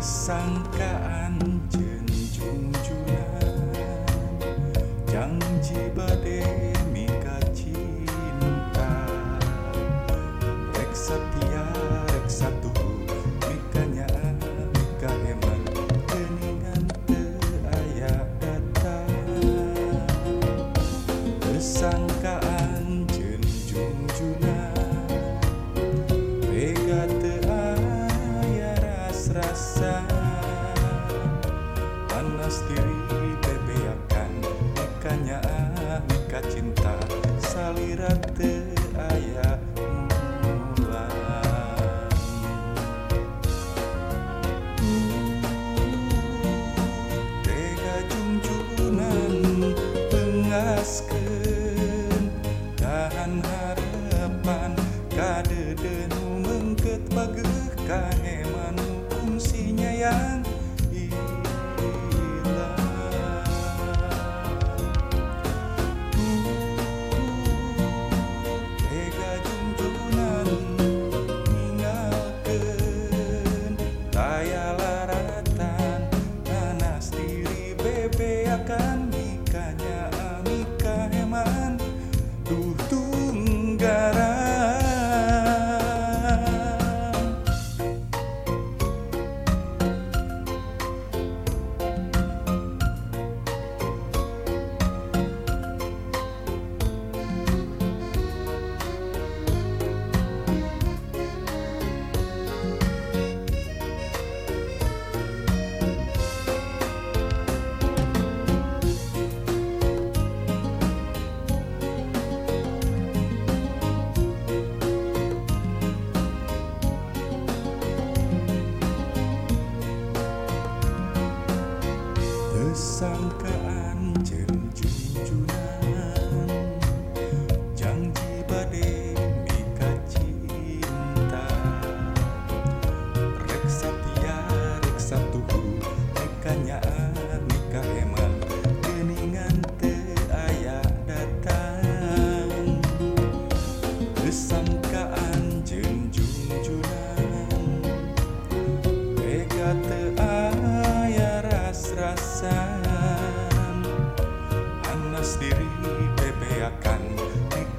三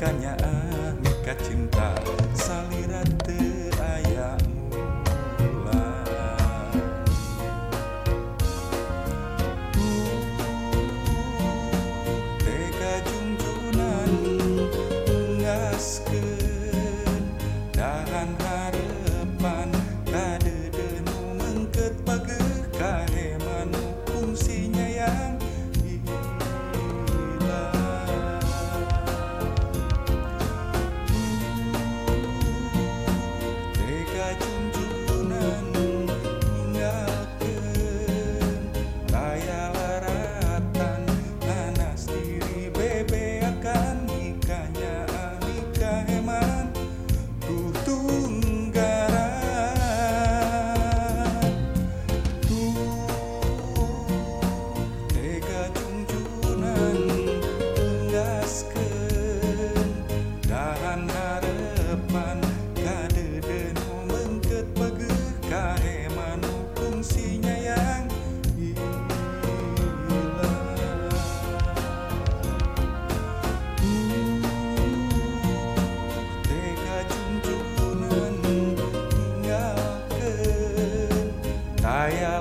nikahnya nikah cinta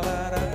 la la la.